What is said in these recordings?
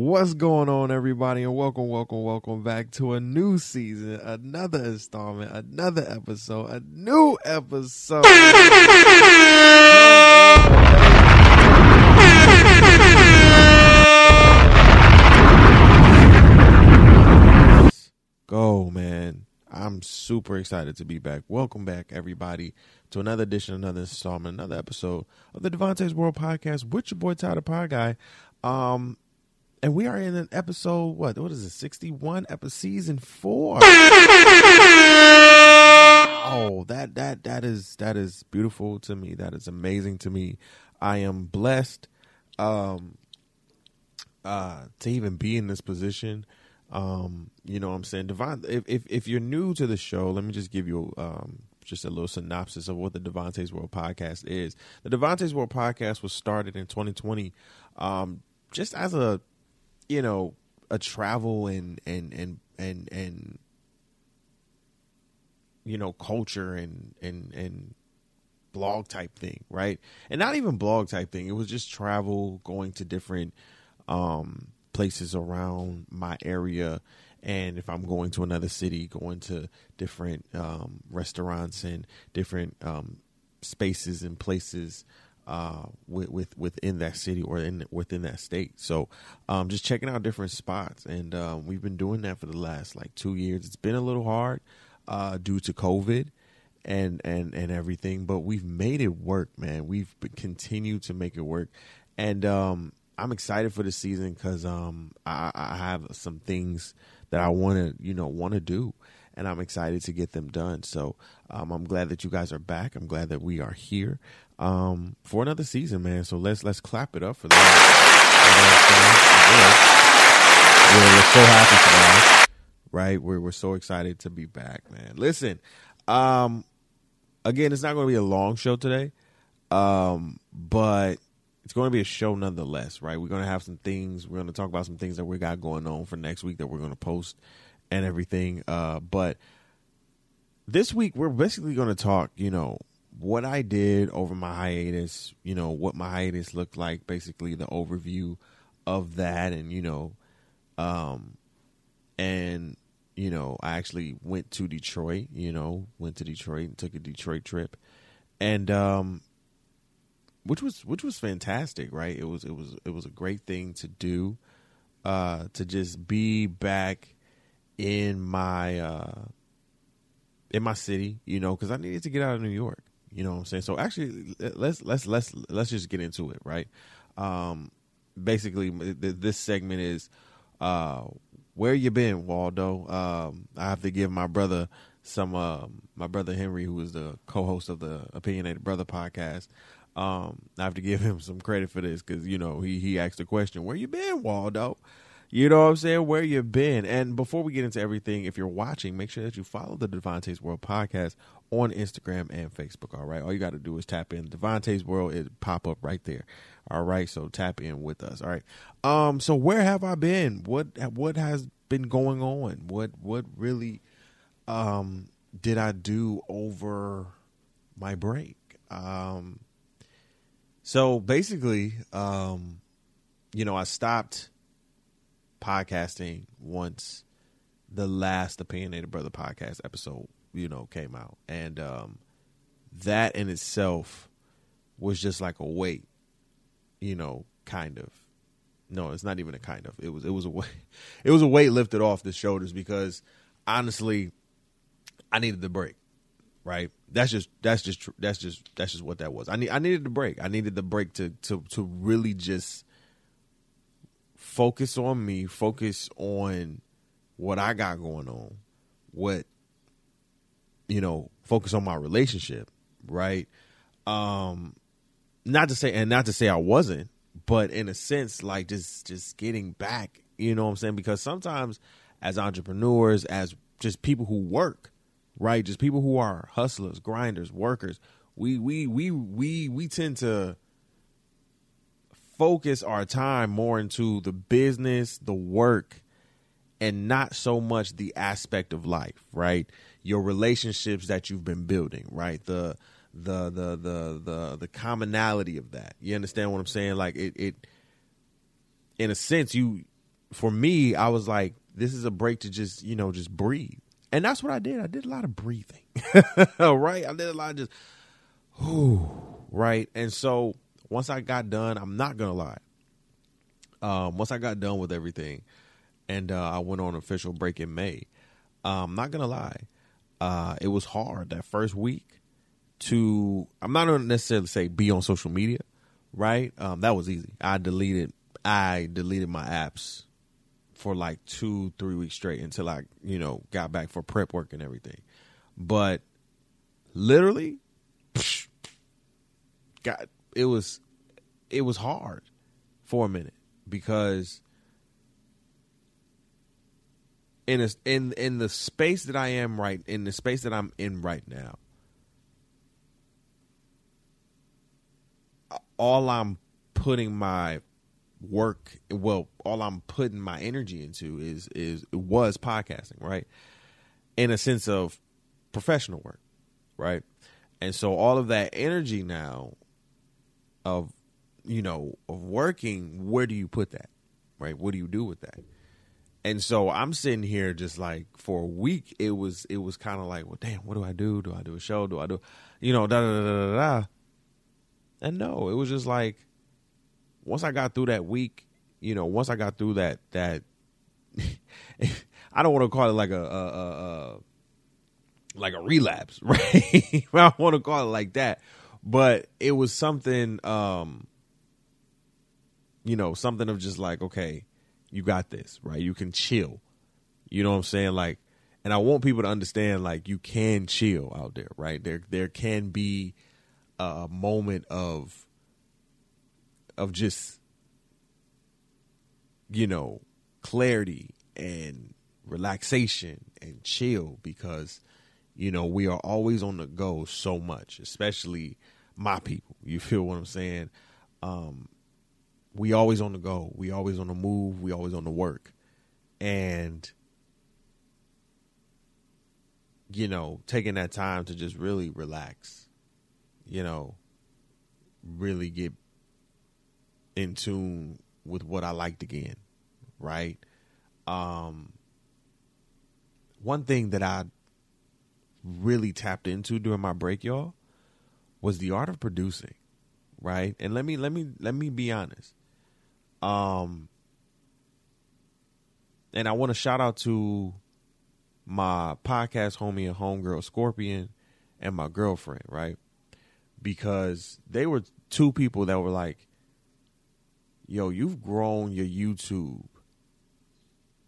What's going on, everybody, and welcome, welcome, welcome back to a new season, another installment, another episode, a new episode. Go, man. I'm super excited to be back. Welcome back, everybody, to another edition, another installment, another episode of the Devontae's World Podcast with your boy Tyler Pod Guy. Um, and we are in an episode what what is it 61 episode season 4 oh that that that is that is beautiful to me. That is amazing to me. I am blessed um uh to even be in this position. Um you know what i'm saying? Devon if, if if you're new to the show let me just give you um just a little synopsis of what the Devontae's World podcast is. The Devontae's World podcast was started in 2020 um, just as a you know a travel and and and and and you know culture and and and blog type thing right? And not even blog type thing. It was just travel going to different um places around my area. And if i'm going to another city going to different um restaurants and different um spaces and places uh, with, with within that city or in within that state. So, um, just checking out different spots, and um, we've been doing that for the last like two years. It's been a little hard uh, due to COVID and and and everything, but we've made it work, man. We've continued to make it work, and um, I'm excited for the season because um, I, I have some things that I want to you know want to do and I'm excited to get them done. So um, I'm glad that you guys are back. I'm glad that we are here um, for another season, man. So let's let's clap it up for we're, we're, so happy for that, right? We're we're so excited to be back, man. Listen, um, again, it's not going to be a long show today, um, but it's going to be a show nonetheless, right? We're going to have some things. We're going to talk about some things that we got going on for next week that we're going to post and everything. Uh, but this week we're basically going to talk, you know, what I did over my hiatus, you know, what my hiatus looked like, basically the overview of that and, you know, um and you know, I actually went to Detroit, you know, went to Detroit and took a Detroit trip. And um which was which was fantastic, right? It was it was it was a great thing to do uh to just be back in my uh in my city, you know, cuz I needed to get out of New York. You know what I'm saying? So actually, let's let's let's let's just get into it, right? Um, basically, this segment is uh, where you been, Waldo. Um, I have to give my brother some uh, my brother Henry, who is the co-host of the Opinionated Brother podcast. Um, I have to give him some credit for this because you know he he asked the question, "Where you been, Waldo?" You know what I'm saying? Where you've been? And before we get into everything, if you're watching, make sure that you follow the Devontae's World podcast on Instagram and Facebook. All right. All you got to do is tap in Devontae's World. It pop up right there. All right. So tap in with us. All right. Um. So where have I been? What What has been going on? What What really um did I do over my break? Um. So basically, um, you know, I stopped podcasting once the last opinionated brother podcast episode you know came out. And um that in itself was just like a weight you know kind of. No it's not even a kind of. It was it was a weight it was a weight lifted off the shoulders because honestly i needed the break right? That's just that's just that's just that's just what that was. I need i needed the break. I needed the break to to to really just focus on me focus on what i got going on what you know, focus on my relationship, right? Um not to say and not to say I wasn't, but in a sense like just just getting back, you know what I'm saying? Because sometimes as entrepreneurs, as just people who work, right? Just people who are hustlers, grinders, workers, we we we we we tend to focus our time more into the business, the work, and not so much the aspect of life, right? your relationships that you've been building, right? The the the the the the commonality of that. You understand what I'm saying? Like it it in a sense you for me, I was like, this is a break to just, you know, just breathe. And that's what I did. I did a lot of breathing. right? I did a lot of just whew, right? And so once I got done, I'm not gonna lie. Um, once I got done with everything and uh, I went on official break in May, uh, I'm not gonna lie. Uh, it was hard that first week to I'm not gonna necessarily say be on social media, right? Um, that was easy. I deleted I deleted my apps for like two, three weeks straight until I, you know, got back for prep work and everything. But literally, psh, got it was it was hard for a minute because in a, in in the space that I am right in the space that I'm in right now, all I'm putting my work well all i'm putting my energy into is is was podcasting right? In a sense of professional work right? And so all of that energy now of you know of working where do you put that right? What do you do with that? And so i'm sitting here just like for a week it was it was kind of like well damn what do i do? Do i do a show? Do i do you know da da da da da and no it was just like once I got through that week, you know, once I got through that that I don't want to call it like a, a, a, a like a relapse, right? I want to call it like that, but it was something, um, you know, something of just like, okay, you got this, right? You can chill. You know what I'm saying? Like, and I want people to understand, like, you can chill out there, right? There, there can be a moment of of just you know clarity and relaxation and chill because you know we are always on the go so much especially my people. You feel what i'm saying? Um we always on the go. We always on the move. We always on the work. And you know taking that time to just really relax you know really get in tune with what I liked again, right? Um, one thing that I really tapped into during my break, y'all, was the art of producing, right? And let me let me let me be honest. Um, and I want to shout out to my podcast homie and homegirl Scorpion and my girlfriend, right? Because they were two people that were like, yo, you've grown your YouTube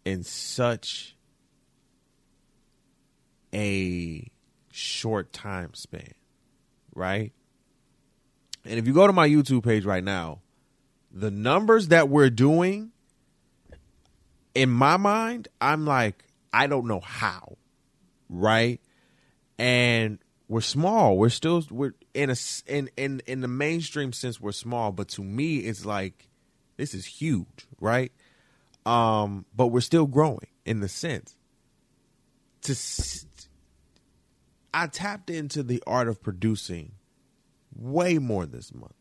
in such a short time span, right? And if you go to my YouTube page right now, the numbers that we're doing, in my mind, I'm like, I don't know how, right? And we're small. We're still we're in a in in in the mainstream sense we're small, but to me, it's like this is huge, right? Um, but we're still growing in the sense. To I tapped into the art of producing way more this month.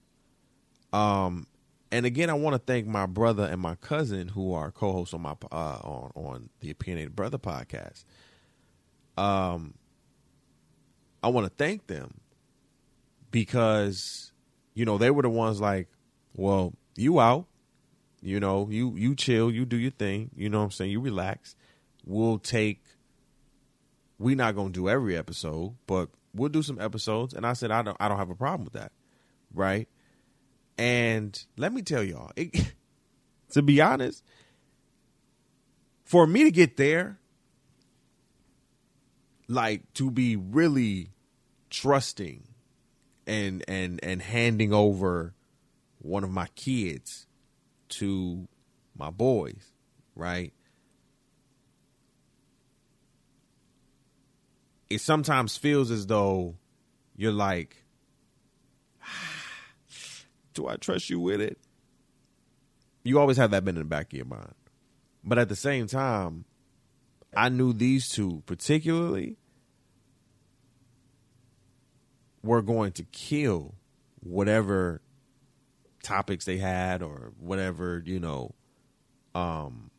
Um, and again, I want to thank my brother and my cousin who are co-hosts on my uh, on on the Opinionated Brother podcast. Um, I want to thank them because you know they were the ones like, well, you out, you know, you you chill, you do your thing. You know what I'm saying? You relax. We'll take. We're not gonna do every episode, but we'll do some episodes. And I said I don't I don't have a problem with that, right? And let me tell y'all, it, to be honest, for me to get there, like to be really trusting and and and handing over one of my kids to my boys, right? It sometimes feels as though you're like, do I trust you with it? You always have that been in the back of your mind. But at the same time, I knew these two particularly were going to kill whatever topics they had or whatever you know um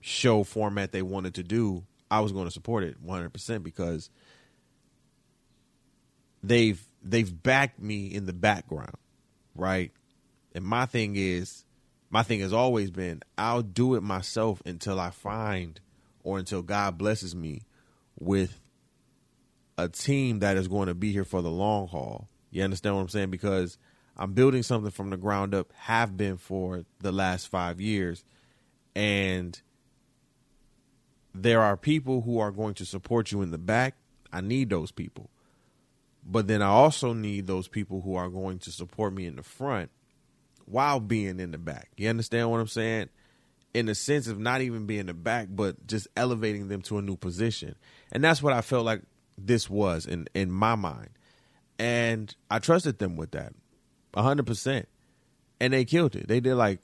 show format they wanted to do, I was going to support it 100% because they've they've backed me in the background, right? And my thing is my thing has always been I'll do it myself until I find or until God blesses me with a team that is going to be here for the long haul. You understand what I'm saying? Because I'm building something from the ground up, have been for the last five years. And there are people who are going to support you in the back. I need those people. But then I also need those people who are going to support me in the front while being in the back. You understand what I'm saying? In the sense of not even being the back, but just elevating them to a new position. And that's what I felt like this was in, in my mind. And I trusted them with that. 100%. And they killed it. They did like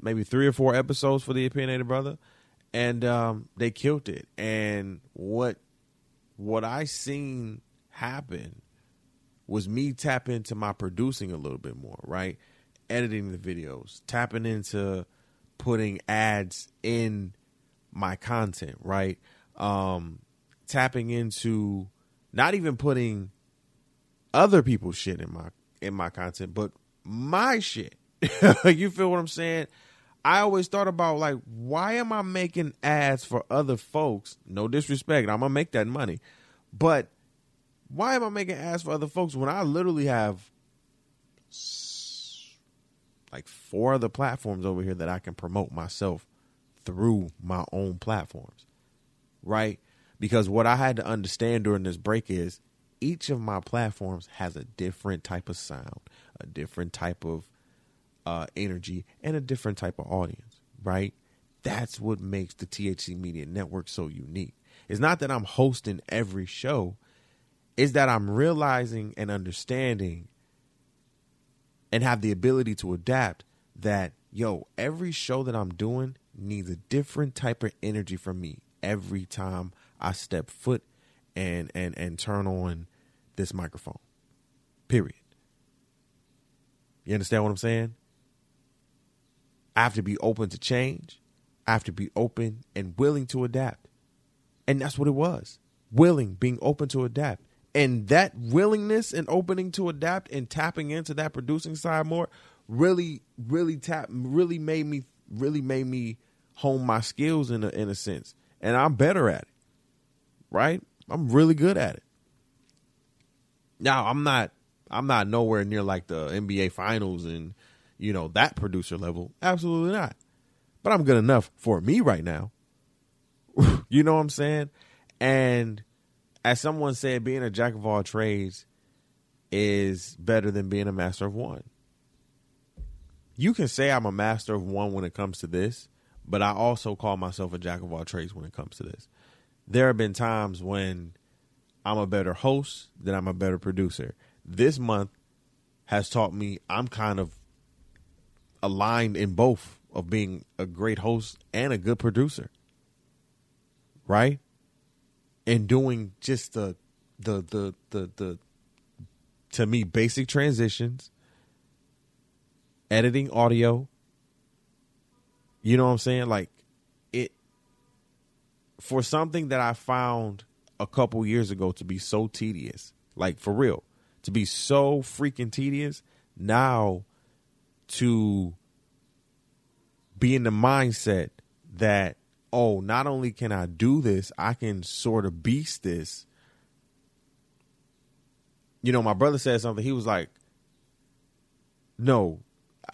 maybe three or four episodes for the Opinionated Brother. And um, they killed it. And what what I seen happen was me tap into my producing a little bit more, right? Editing the videos, tapping into putting ads in my content, right? Um, tapping into not even putting other people's shit in my in my content, but my shit. you feel what I'm saying? I always thought about like, why am I making ads for other folks? No disrespect, I'm gonna make that money, but why am I making ads for other folks when I literally have like four other platforms over here that I can promote myself through my own platforms, right? Because what I had to understand during this break is each of my platforms has a different type of sound, a different type of uh, energy, and a different type of audience, right? That's what makes the THC Media Network so unique. It's not that I'm hosting every show, it's that I'm realizing and understanding and have the ability to adapt that, yo, every show that I'm doing needs a different type of energy from me every time I step foot and and and turn on this microphone. Period. You understand what I'm saying? I have to be open to change. I have to be open and willing to adapt. And that's what it was. Willing, being open to adapt. And that willingness and opening to adapt and tapping into that producing side more really, really tap really made me really made me hone my skills in a in a sense. And I'm better at it. Right? I'm really good at it. Now I'm not I'm not nowhere near like the NBA finals and you know that producer level. Absolutely not. But I'm good enough for me right now. you know what I'm saying? And as someone said, being a jack of all trades is better than being a master of one. You can say I'm a master of one when it comes to this, but I also call myself a jack of all trades when it comes to this. There have been times when I'm a better host than I'm a better producer. This month has taught me I'm kind of aligned in both of being a great host and a good producer. Right? And doing just the the the the the to me basic transitions, editing audio. You know what I'm saying? Like it for something that I found a couple years ago to be so tedious, like for real, to be so freaking tedious, now to be in the mindset that, oh, not only can I do this, I can sort of beast this. You know, my brother said something. He was like, no,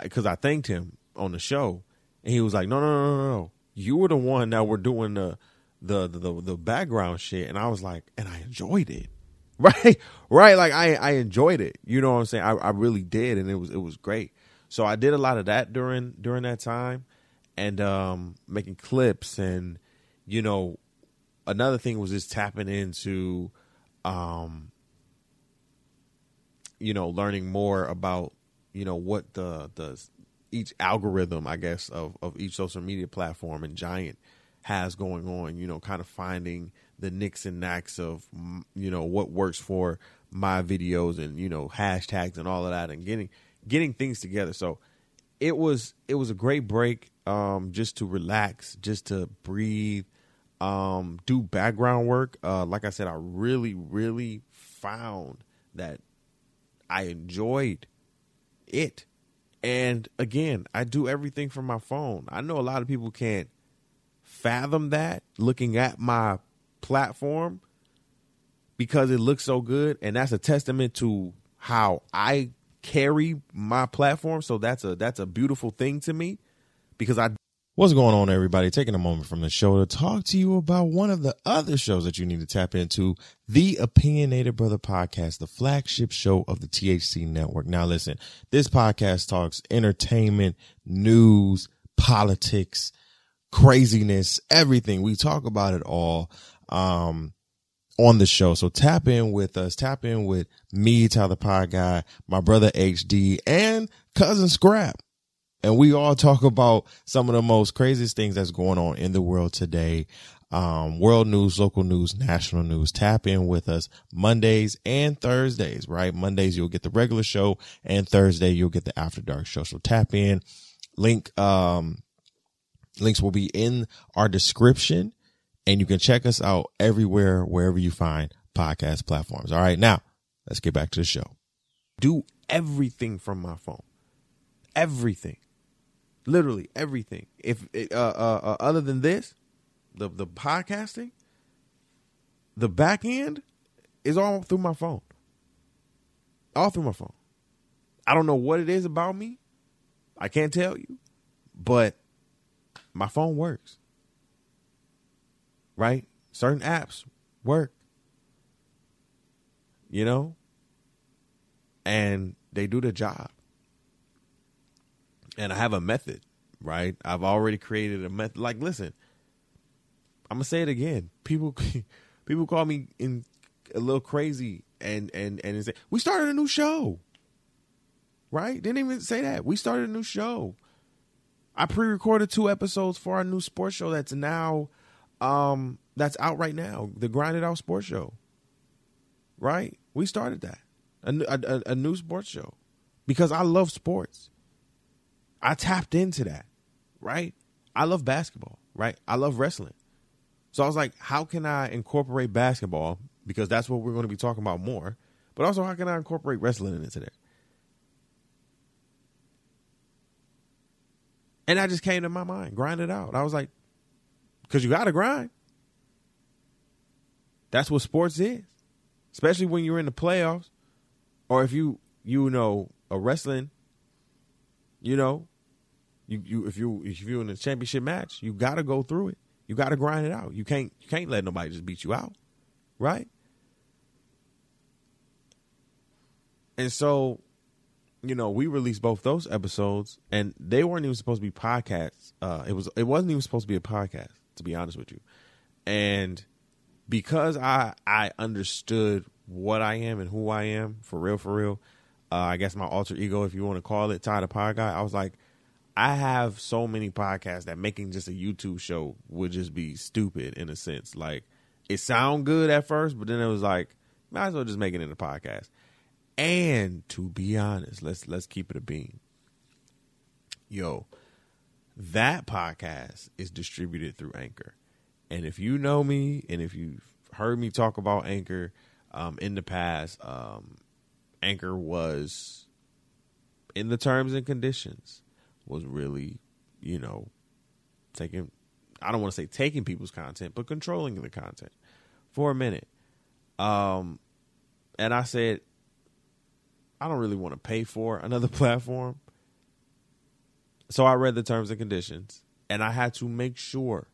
because I thanked him on the show. And he was like, no, no, no, no, no. You were the one that were doing the the the the background shit, and I was like, and I enjoyed it, right, right. Like I I enjoyed it. You know what I'm saying? I I really did, and it was it was great. So I did a lot of that during during that time, and um, making clips, and you know, another thing was just tapping into, um, you know, learning more about you know what the the each algorithm, I guess, of of each social media platform and Giant has going on, you know, kind of finding the nicks and knacks of, you know, what works for my videos and, you know, hashtags and all of that and getting, getting things together. So it was it was a great break um just to relax just to breathe um do background work. Uh like i said i really really found that i enjoyed it. And again i do everything from my phone. I know a lot of people can't fathom that looking at my platform because it looks so good. And that's a testament to how i carry my platform. So that's a that's a beautiful thing to me because I What's going on, everybody? Taking a moment from the show to talk to you about one of the other shows that you need to tap into the Opinionated Brother podcast, the flagship show of the THC network. Now, listen, this podcast talks entertainment, news, politics, craziness, everything. We talk about it all. Um, on the show. So tap in with us, tap in with me, Tyler Pod Guy, my brother HD, and cousin Scrap. And we all talk about some of the most craziest things that's going on in the world today. Um, world news, local news, national news. Tap in with us Mondays and Thursdays, right? Mondays, you'll get the regular show and Thursday, you'll get the after dark show. So tap in link, um, links will be in our description and you can check us out everywhere, wherever you find podcast platforms. All right. Now let's get back to the show. Do everything from my phone. Everything. Literally everything. If uh, uh, uh, other than this, the the podcasting, the back end is all through my phone. All through my phone. I don't know what it is about me. I can't tell you, but my phone works right? Certain apps work, you know, and they do the job. And I have a method, right? I've already created a method. Like, listen, I'm gonna say it again. People, people call me in a little crazy, and and and say we started a new show, right? Didn't even say that. We started a new show. I pre-recorded two episodes for our new sports show that's now um, that's out right now, the Grinded Out Sports Show. Right? We started that, a, a, a new sports show, because I love sports. I tapped into that, right? I love basketball, right? I love wrestling. So I was like, how can I incorporate basketball? Because that's what we're going to be talking about more. But also, how can I incorporate wrestling into there? And I just came to my mind, grind it out. I was like, because you got to grind. That's what sports is, especially when you're in the playoffs, or if you you know a wrestling. You know, you you if you if you're in a championship match, you got to go through it. You got to grind it out. You can't you can't let nobody just beat you out, right? And so, you know, we released both those episodes, and they weren't even supposed to be podcasts. Uh, it was it wasn't even supposed to be a podcast to be honest with you. And because I I understood what I am and who I am for real, for real, uh, I guess my alter ego, if you want to call it, Ty the Pod Guy, I was like, I have so many podcasts that making just a YouTube show would just be stupid in a sense. Like it sound good at first, but then it was like, might as well just make it in a podcast. And to be honest, let's let's keep it a bean. Yo, that podcast is distributed through Anchor. And if you know me and if you've heard me talk about Anchor um, in the past, um, Anchor was in the terms and conditions was really, you know, taking I don't want to say taking people's content, but controlling the content for a minute. Um and I said I don't really want to pay for another platform. So I read the terms and conditions and I had to make sure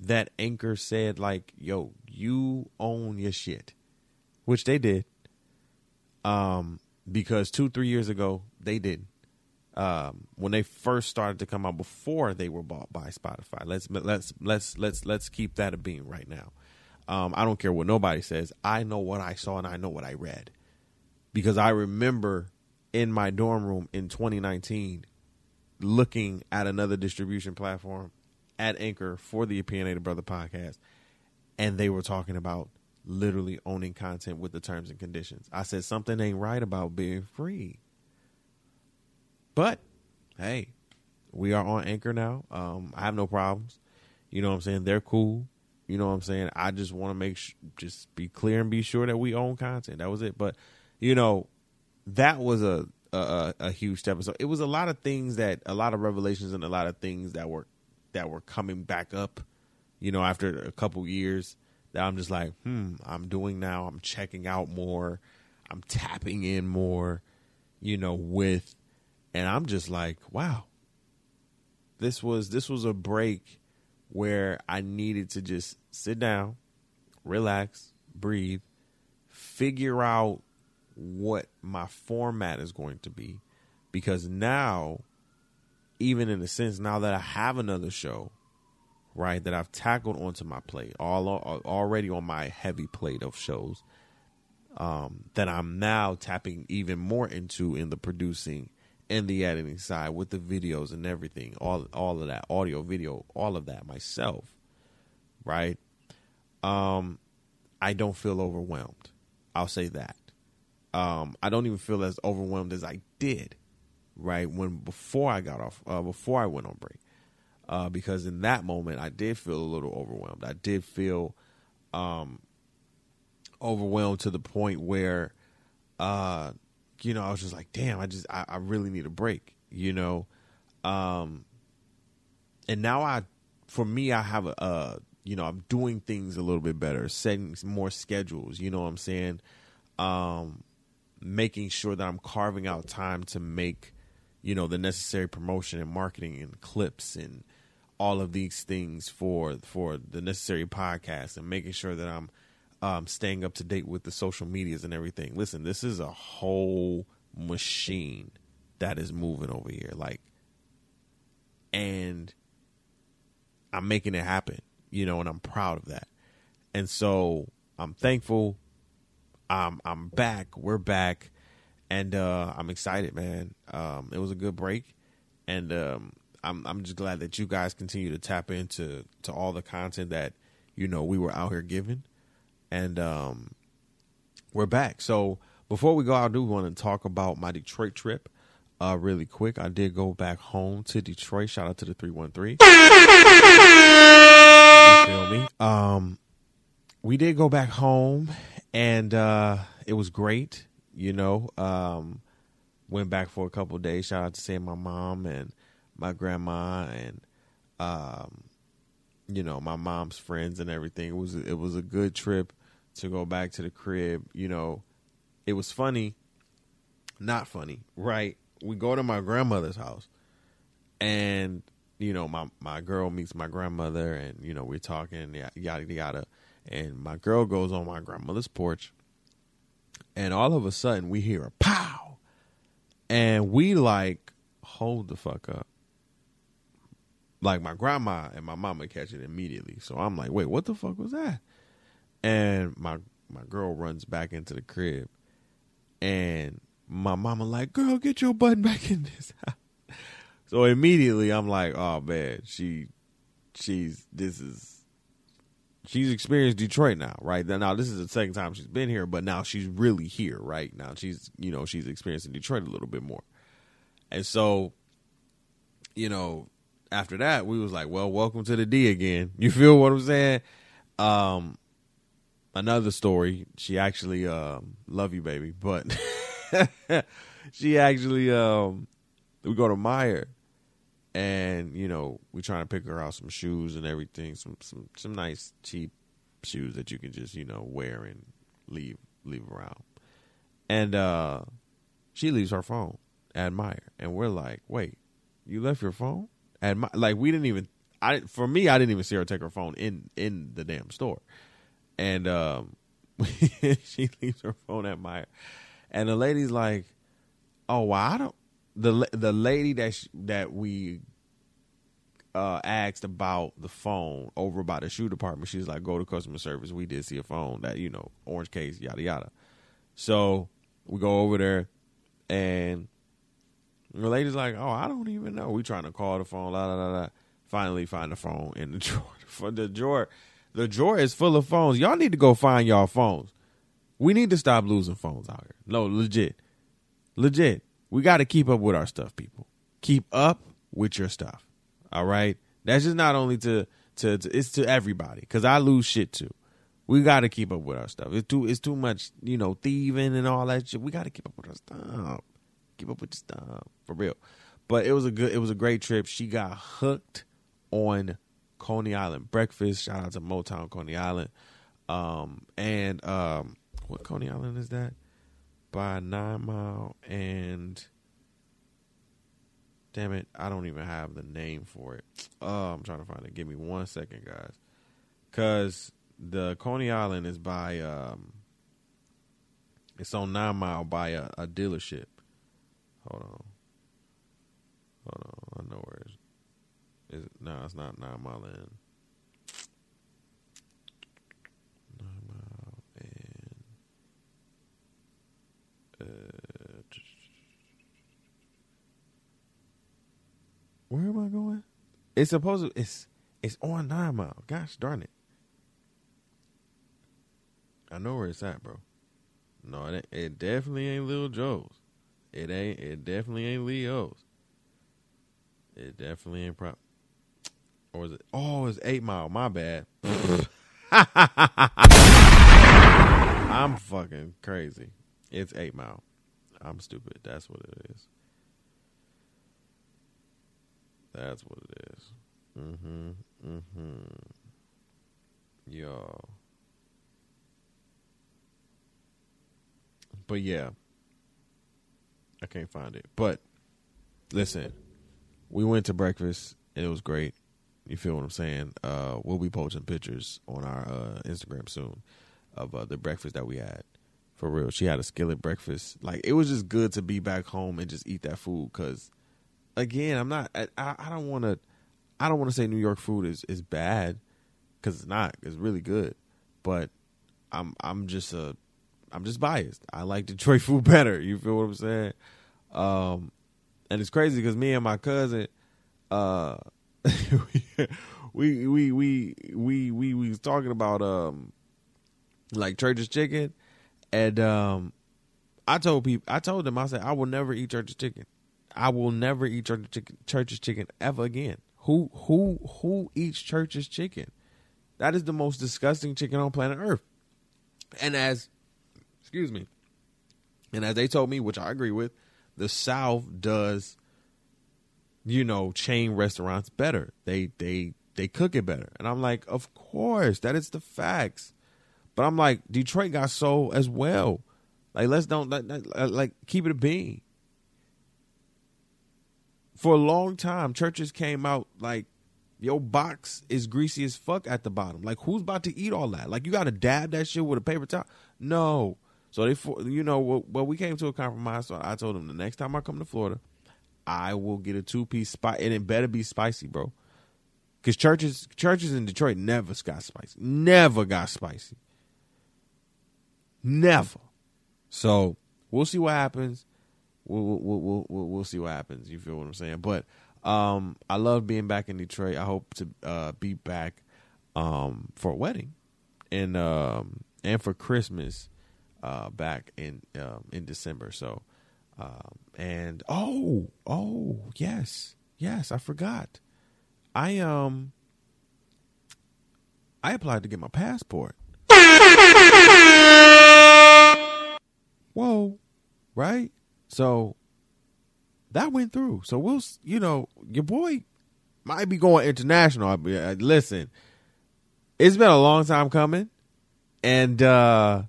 that Anchor said like, "Yo, you own your shit," which they did. Um, because two three years ago they did. Um, when they first started to come out before they were bought by Spotify. Let's let's let's let's let's keep that a beam right now. Um, I don't care what nobody says. I know what I saw and I know what I read because I remember in my dorm room in 2019 looking at another distribution platform at Anchor for the Opinionated Brother podcast, and they were talking about literally owning content with the terms and conditions. I said something ain't right about being free. But hey, we are on Anchor now. Um, I have no problems. You know what I'm saying? They're cool. You know what I'm saying? I just want to make sh- just be clear and be sure that we own content. That was it. But you know, that was a a, a huge step. So it was a lot of things that a lot of revelations and a lot of things that were that were coming back up. You know, after a couple years, that I'm just like, hmm, I'm doing now. I'm checking out more. I'm tapping in more. You know, with, and I'm just like, wow. This was this was a break where I needed to just sit down, relax, breathe, figure out what my format is going to be because now even in a sense now that I have another show right that I've tackled onto my plate all already on my heavy plate of shows um, that I'm now tapping even more into in the producing and the editing side with the videos and everything all all of that audio video all of that myself right? Um I don't feel overwhelmed. I'll say that um, I don't even feel as overwhelmed as I did, right when before I got off, uh, before I went on break, uh, because in that moment I did feel a little overwhelmed. I did feel um, overwhelmed to the point where, uh, you know, I was just like, damn, I just I, I really need a break, you know, um, and now I, for me, I have a, a you know, I'm doing things a little bit better, setting more schedules. You know what I'm saying? Um, making sure that I'm carving out time to make, you know, the necessary promotion and marketing and clips and all of these things for for the necessary podcast and making sure that I'm um, staying up to date with the social medias and everything. Listen, this is a whole machine that is moving over here, like, and I'm making it happen, you know, and I'm proud of that. And so I'm thankful I'm I'm back. We're back, and uh, I'm excited, man. Um, it was a good break, and um, I'm I'm just glad that you guys continue to tap into to all the content that you know we were out here giving, and um, we're back. So before we go, I do want to talk about my Detroit trip. Uh, really quick, I did go back home to Detroit. Shout out to the three one three. You feel me? Um, we did go back home and uh, it was great. You know, um, went back for a couple days. Shout out to say my mom and my grandma and um, you know my mom's friends and everything. It was it was a good trip to go back to the crib. You know, it was funny, not funny, right? We go to my grandmother's house, and you know my my girl meets my grandmother, and you know we're talking yada yada and my girl goes on my grandmother's porch, and all of a sudden we hear a pow, and we like hold the fuck up. Like my grandma and my mama catch it immediately, so I'm like, wait, what the fuck was that? And my my girl runs back into the crib, and my mama like, girl, get your butt back in this house. So immediately I'm like, oh man, she, she's this is she's experienced Detroit now, right? Now this is the second time she's been here, but now she's really here, right? Now she's you know she's experiencing Detroit a little bit more, and so you know after that we was like, well, welcome to the D again. You feel what I'm saying? Um, another story. She actually um, love you, baby, but she actually um, we go to Meijer and you know we're trying to pick her out some shoes and everything, some some some nice cheap shoes that you can just you know wear and leave leave around. And uh she leaves her phone at Meijer, and we're like, wait, you left your phone at my like we didn't even I for me I didn't even see her take her phone in in the damn store, and um she leaves her phone at Meijer, and the lady's like, oh well I don't the the lady that sh- that we uh, asked about the phone over by the shoe department, she's like, "Go to customer service. We did see a phone that you know, orange case, yada yada." So we go over there, and the lady's like, "Oh, I don't even know." We trying to call the phone, la la la. Finally, find the phone in the drawer. For the drawer, the drawer is full of phones. Y'all need to go find y'all phones. We need to stop losing phones out here. No, legit, legit. We got to keep up with our stuff, people. keep up with your stuff. All right, that's just not only to to, to it's to everybody because I lose shit too. We got to keep up with our stuff. It's too it's too much, you know, thieving and all that shit. We got to keep up with our stuff. Keep up with your stuff for real. But it was a good, it was a great trip. She got hooked on Coney Island breakfast. Shout out to Motown Coney Island. Um, and um, what Coney Island is that? By Nine Mile and damn it, I don't even have the name for it. Oh, I'm trying to find it. Give me one second, guys. Cause the Coney Island is by um, it's on Nine Mile by a, a dealership. Hold on. Hold on. I know where it's. Is it, no, it's not Nine Mile Inn. Nine Mile Inn. Uh, where am I going? It's supposed to. It's it's on Nine Mile. Gosh darn it! I know where it's at, bro. No, it, it definitely ain't Lil Joe's. It ain't. It definitely ain't Leo's. It definitely ain't prop. Or is it? Oh, it's Eight Mile. My bad. I'm fucking crazy. It's Eight Mile. I'm stupid. That's what it is. That's what it is. Mm-hmm. Mm-hmm. Yo. But yeah. I can't find it. But listen, we went to breakfast and it was great. You feel what I'm saying? Uh, we'll be posting pictures on our uh, Instagram soon of uh, the breakfast that we had. For real, she had a skillet breakfast. Like it was just good to be back home and just eat that food. Cause again, I'm not. I, I don't want to. I don't want to say New York food is is bad, cause it's not. It's really good, but I'm I'm just a I'm just biased. I like Detroit food better. You feel what I'm saying? Um, and it's crazy because me and my cousin, uh, we we we we we we was talking about um, like Church's chicken, and um, I told people, I told them, I said, I will never eat Church's chicken. I will never eat Church's chicken, ever again. Who who who eats Church's chicken? That is the most disgusting chicken on planet Earth. And as excuse me, and as they told me, which I agree with, the South does, you know, chain restaurants better. They they they cook it better, and I'm like, of course, that is the facts. But I'm like, Detroit got soul as well. Like, let's don't like keep it a bean. For a long time, Church's came out like your box is greasy as fuck at the bottom. Like, who's about to eat all that? Like, you got to dab that shit with a paper towel? No. So they, you know, well, we came to a compromise. So I told them the next time I come to Florida, I will get a two piece spice, and it better be spicy, bro. Because Church's, Church's in Detroit never got spicy, never got spicy, never. So we'll see what happens. We'll we'll we'll we'll, see what happens. You feel what I'm saying? But um, I love being back in Detroit. I hope to uh, be back um, for a wedding and um, and for Christmas uh, back in um, in December. So, um, and oh, oh, yes, yes, I forgot. I um, I applied to get my passport. Whoa, right? So that went through. So we'll, you know, your boy might be going international. Listen, it's been a long time coming, and uh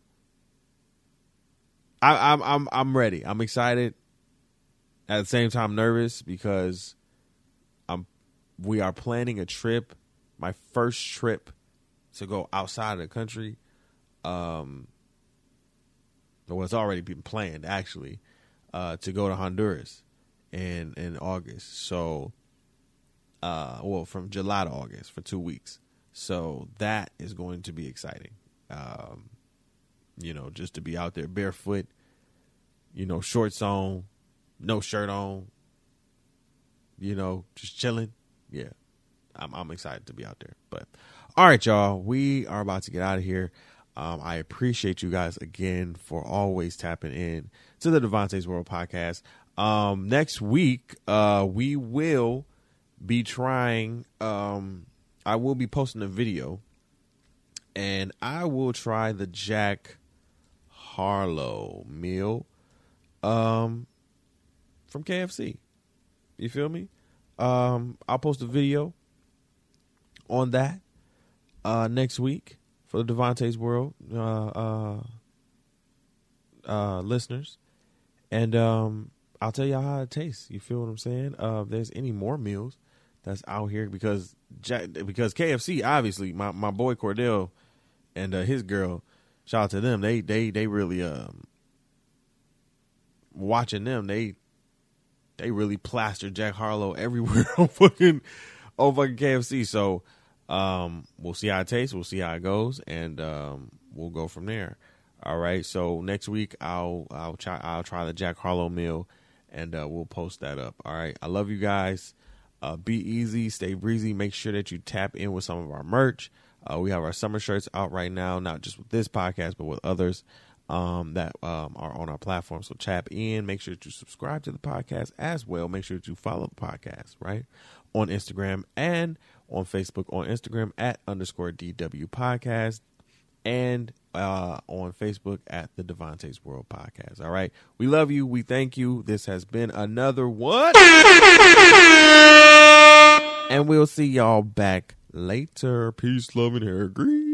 I, I'm I'm I'm ready. I'm excited. At the same time, nervous because I'm. We are planning a trip, my first trip to go outside of the country. Um, well, it's already been planned actually uh, to go to Honduras in in August. So, uh, well, from July to August for two weeks. So that is going to be exciting. Um, you know, just to be out there barefoot, you know, shorts on, no shirt on, you know, just chilling. Yeah. I'm I'm excited to be out there. But all right, y'all, we are about to get out of here. Um, I appreciate you guys again for always tapping in to the Devontae's World podcast. Um, next week, uh, we will be trying. Um, I will be posting a video, and I will try the Jack Harlow meal, um, from KFC. You feel me? Um, I'll post a video on that uh, next week for the Devontae's World uh, uh, uh, listeners, and um, I'll tell y'all how it tastes. You feel what I'm saying? Uh, if there's any more meals that's out here because Jack, because KFC obviously my, my boy Cordell and uh, his girl, shout out to them. They they they really um watching them. They they really plastered Jack Harlow everywhere on fucking on fucking KFC. So um, we'll see how it tastes. We'll see how it goes, and um, we'll go from there. All right. So next week I'll I'll try I'll try the Jack Harlow meal, and uh, we'll post that up. All right. I love you guys. Uh, be easy, stay breezy. Make sure that you tap in with some of our merch. Uh, we have our summer shirts out right now, not just with this podcast, but with others um, that um, are on our platform. So tap in. Make sure that you subscribe to the podcast as well. Make sure that you follow the podcast right on Instagram and on Facebook. On Instagram at underscore DW podcast and uh, on Facebook at the Devontae's World Podcast. All right. We love you. We thank you. This has been another one. And we'll see y'all back later. Peace, love, and hair grease.